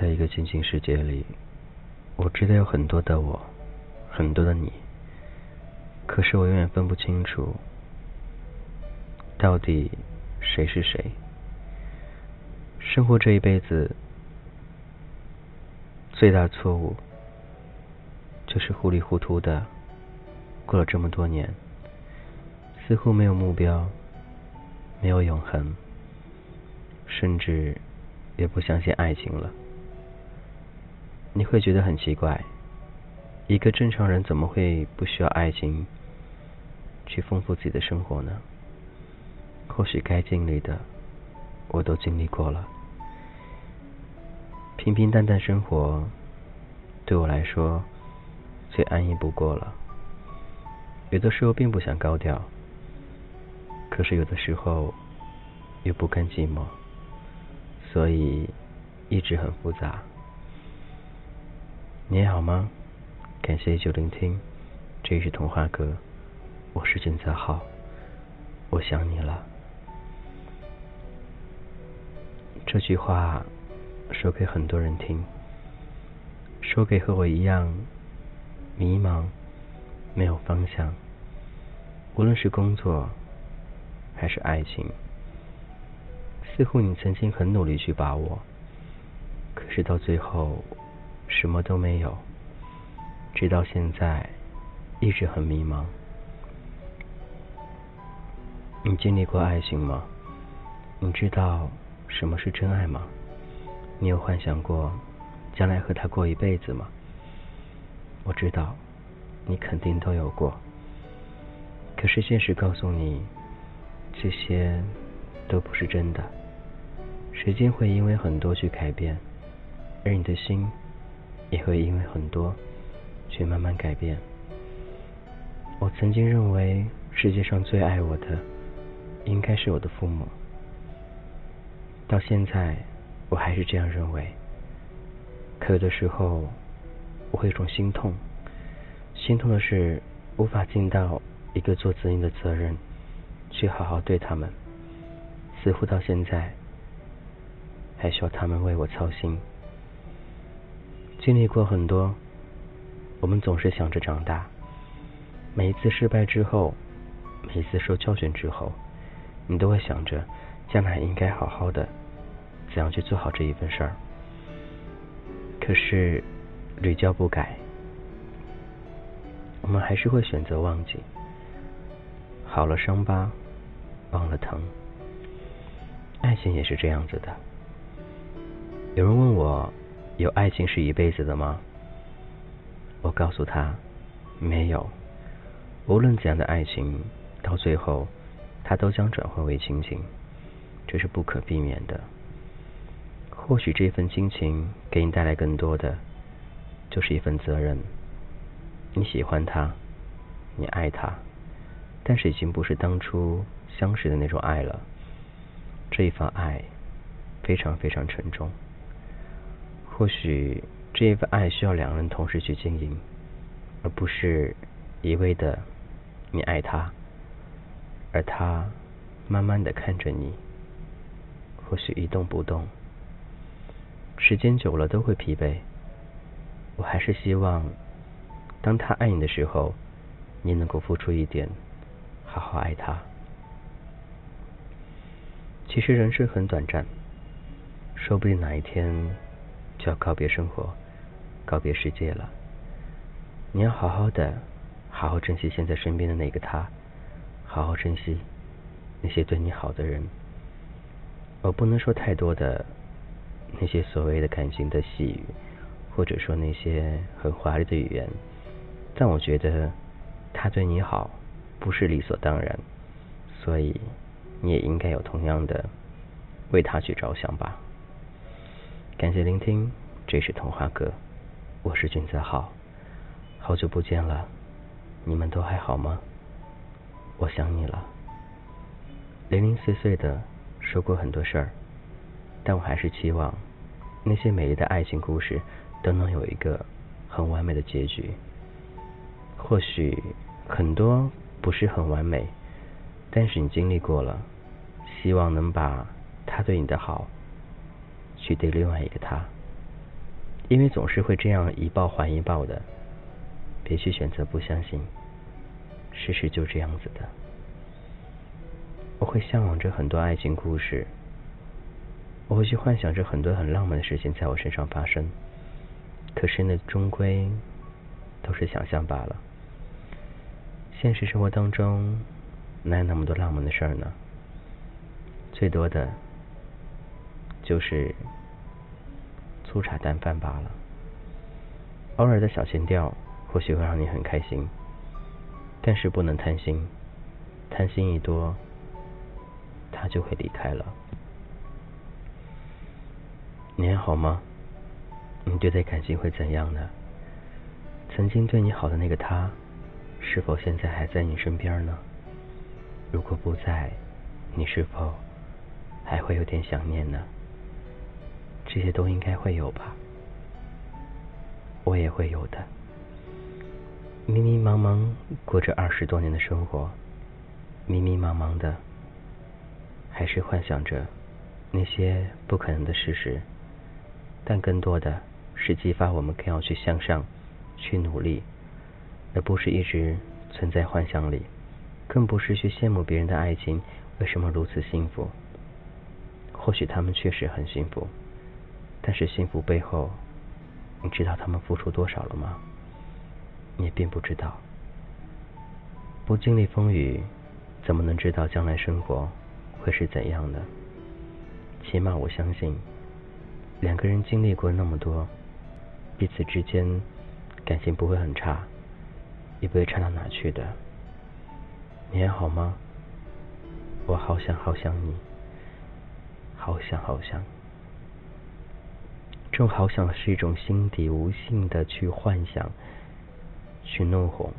在一个平行世界里，我知道有很多的我，很多的你，可是我永远分不清楚，到底谁是谁。生活这一辈子，最大错误就是糊里糊涂的过了这么多年，似乎没有目标，没有永恒，甚至也不相信爱情了。你会觉得很奇怪，一个正常人怎么会不需要爱情去丰富自己的生活呢？或许该经历的，我都经历过了。平平淡淡生活，对我来说最安逸不过了。有的时候并不想高调，可是有的时候又不甘寂寞，所以一直很复杂。你好吗？感谢依旧聆听，这里是童话歌，我是金泽浩，我想你了。这句话。说给很多人听，说给和我一样迷茫、没有方向，无论是工作还是爱情，似乎你曾经很努力去把握，可是到最后什么都没有，直到现在一直很迷茫。你经历过爱情吗？你知道什么是真爱吗？你有幻想过将来和他过一辈子吗？我知道，你肯定都有过。可是现实告诉你，这些都不是真的。时间会因为很多去改变，而你的心也会因为很多去慢慢改变。我曾经认为世界上最爱我的应该是我的父母，到现在。我还是这样认为，可有的时候我会有种心痛，心痛的是无法尽到一个做子女的责任，去好好对他们，似乎到现在还需要他们为我操心。经历过很多，我们总是想着长大，每一次失败之后，每一次受教训之后，你都会想着将来应该好好的。怎样去做好这一份事儿？可是屡教不改，我们还是会选择忘记。好了伤疤，忘了疼。爱情也是这样子的。有人问我，有爱情是一辈子的吗？我告诉他，没有。无论怎样的爱情，到最后，它都将转化为亲情，这是不可避免的。或许这份亲情给你带来更多的，就是一份责任。你喜欢他，你爱他，但是已经不是当初相识的那种爱了。这一份爱非常非常沉重。或许这一份爱需要两人同时去经营，而不是一味的你爱他，而他慢慢的看着你，或许一动不动。时间久了都会疲惫，我还是希望，当他爱你的时候，你能够付出一点，好好爱他。其实人生很短暂，说不定哪一天就要告别生活，告别世界了。你要好好的，好好珍惜现在身边的那个他，好好珍惜那些对你好的人。我不能说太多的。那些所谓的感情的细语，或者说那些很华丽的语言，但我觉得他对你好不是理所当然，所以你也应该有同样的为他去着想吧。感谢聆听，这是童话哥，我是君子浩，好久不见了，你们都还好吗？我想你了，零零碎碎的说过很多事儿。但我还是期望那些美丽的爱情故事都能有一个很完美的结局。或许很多不是很完美，但是你经历过了，希望能把他对你的好去对另外一个他，因为总是会这样一报还一报的，别去选择不相信，事实就这样子的。我会向往着很多爱情故事，我会去幻想着很多很浪漫的事情在我身上发生，可是那终归都是想象罢了。现实生活当中哪有那么多浪漫的事儿呢？最多的就是粗茶淡饭罢了。偶尔的小情调或许会让你很开心，但是不能贪心，贪心一多。他就会离开了。你还好吗？你对待感情会怎样呢？曾经对你好的那个他，是否现在还在你身边呢？如果不在，你是否还会有点想念呢？这些都应该会有吧。我也会有的。迷迷茫茫过着二十多年的生活，迷迷茫茫的。还是幻想着那些不可能的事实，但更多的是激发我们更要去向上，去努力，而不是一直存在幻想里，更不是去羡慕别人的爱情为什么如此幸福。或许他们确实很幸福，但是幸福背后，你知道他们付出多少了吗？你并不知道。不经历风雨，怎么能知道将来生活？会是怎样的？起码我相信，两个人经历过那么多，彼此之间感情不会很差，也不会差到哪去的。你还好吗？我好想好想你，好想好想。这种好想是一种心底无性的去幻想，去怒吼。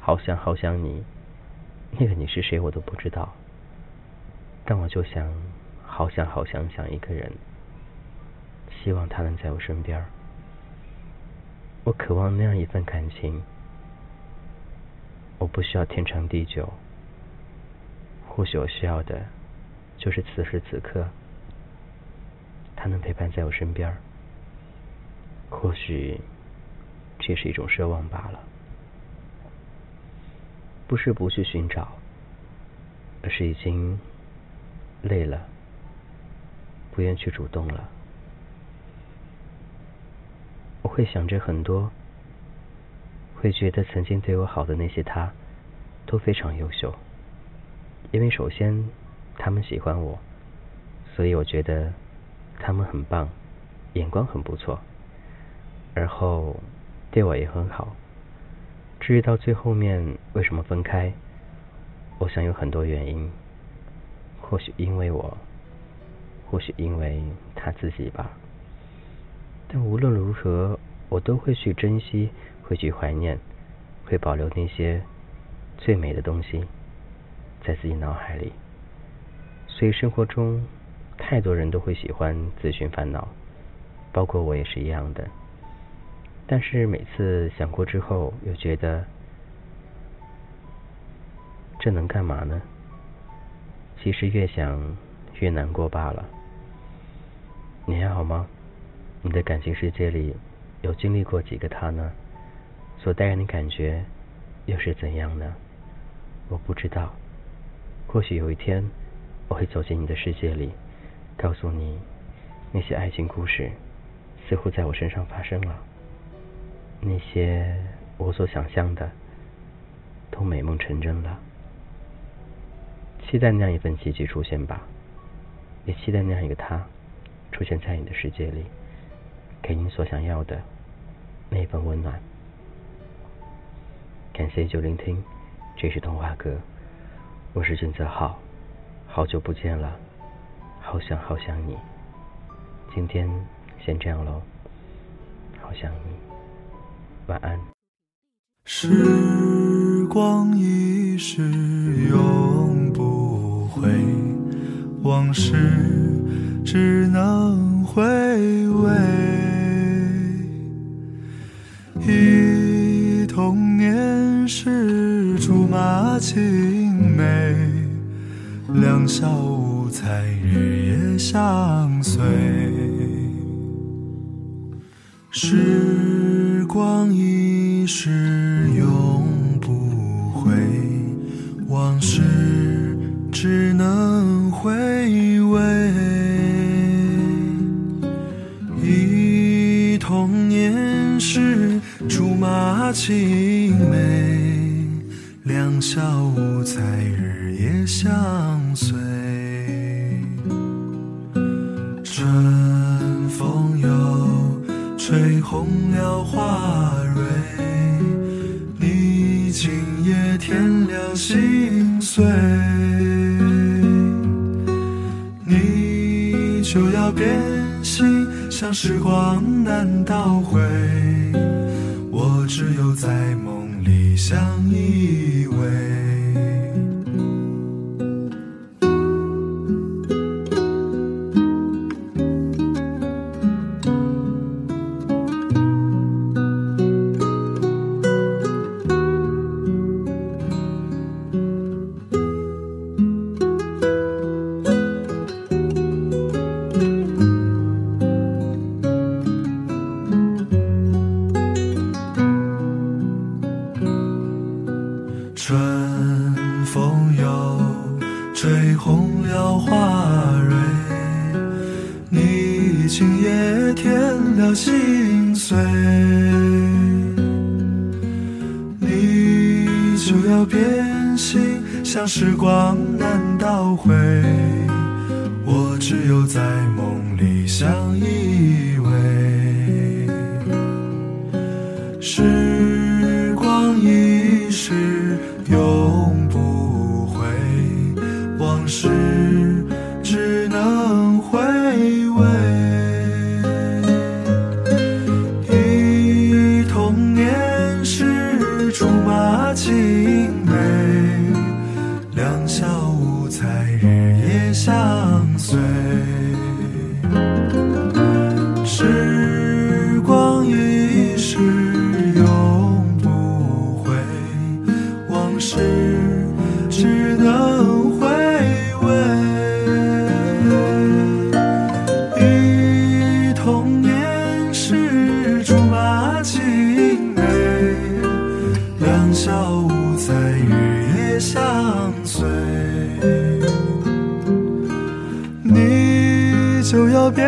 好想好想你。那个你是谁我都不知道，但我就想，好想好想想一个人，希望他能在我身边。我渴望那样一份感情，我不需要天长地久，或许我需要的，就是此时此刻，他能陪伴在我身边。或许，这是一种奢望罢了。不是不去寻找，而是已经累了，不愿去主动了。我会想着很多，会觉得曾经对我好的那些他都非常优秀，因为首先他们喜欢我，所以我觉得他们很棒，眼光很不错，而后对我也很好。至于到最后面为什么分开，我想有很多原因，或许因为我，或许因为他自己吧。但无论如何，我都会去珍惜，会去怀念，会保留那些最美的东西在自己脑海里。所以生活中太多人都会喜欢自寻烦恼，包括我也是一样的。但是每次想过之后，又觉得这能干嘛呢？其实越想越难过罢了。你还好吗？你的感情世界里有经历过几个他呢？所带给你感觉又是怎样呢？我不知道。或许有一天我会走进你的世界里，告诉你那些爱情故事似乎在我身上发生了。那些我所想象的都美梦成真了，期待那样一份奇迹出现吧，也期待那样一个他出现在你的世界里，给你所想要的那份温暖。感谢就聆听，这是童话哥，我是俊泽浩，好久不见了，好想好想你，今天先这样喽，好想你。晚安。时光一逝永不回，往事只能是竹马青梅，两小无猜，日夜相随。时光一逝永不回，往事只能回味。忆童年是竹马青梅，两小无猜，日夜相随。春风又吹红了花蕊，你今夜添了心碎，你就要变心，像时光难倒回，我只有在梦里相依偎。心碎，你就要变心，像时光难倒回，我只有在梦里相依偎。事只能回味。忆童年时竹马青梅，两小无猜，日夜相随。你就要变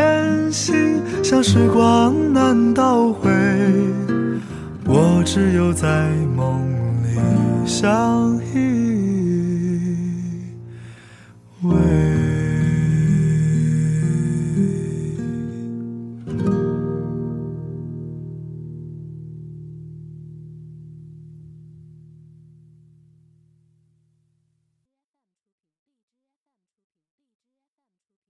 心，像时光难倒回，我只有在梦里相依偎